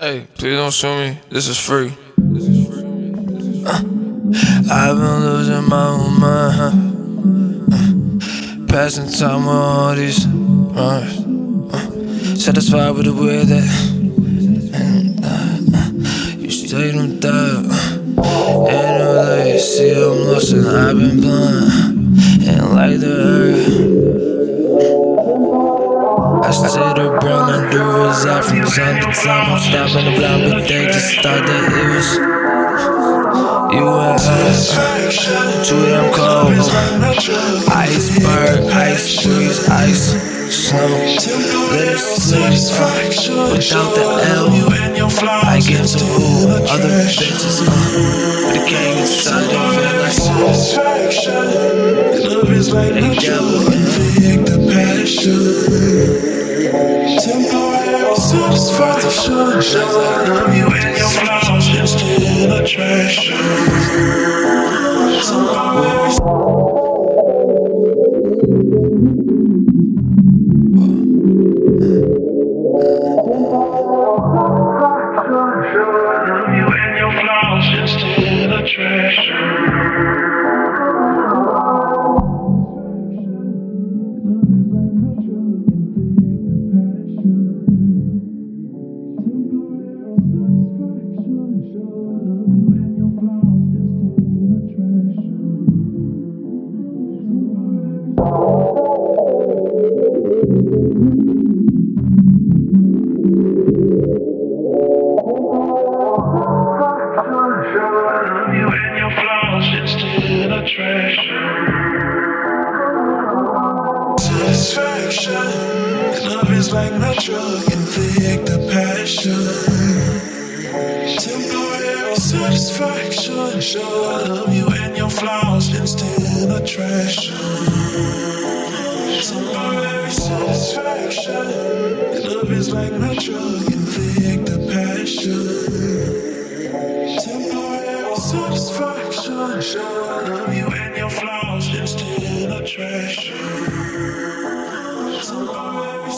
Hey, please don't sue me. This is free. Uh, I've been losing my own mind. Huh? Uh, passing time with all these runners. Uh, satisfied with the way that and, uh, uh, you say them die. And like, see, I'm lost and I've been blind. And like the earth. Do reside from time to time. I'm stopping the blind, but they just thought that it was you and I. Too damn cold. Iceberg, ice breeze, ice, snow. Let it sleep without the L. I get to who other bitches. Uh, the gang inside of it Love is like they devil in the passion. Temporary satisfaction. Love you and your flaws just in attraction. Just just. Like my drug, inflict the passion. Temporary satisfaction. Sure, I love you and your flaws, instant attraction. Temporary satisfaction. Love is like my drug, inflict the passion. Temporary satisfaction. Sure, I love you and your flaws, instant attraction. Temporary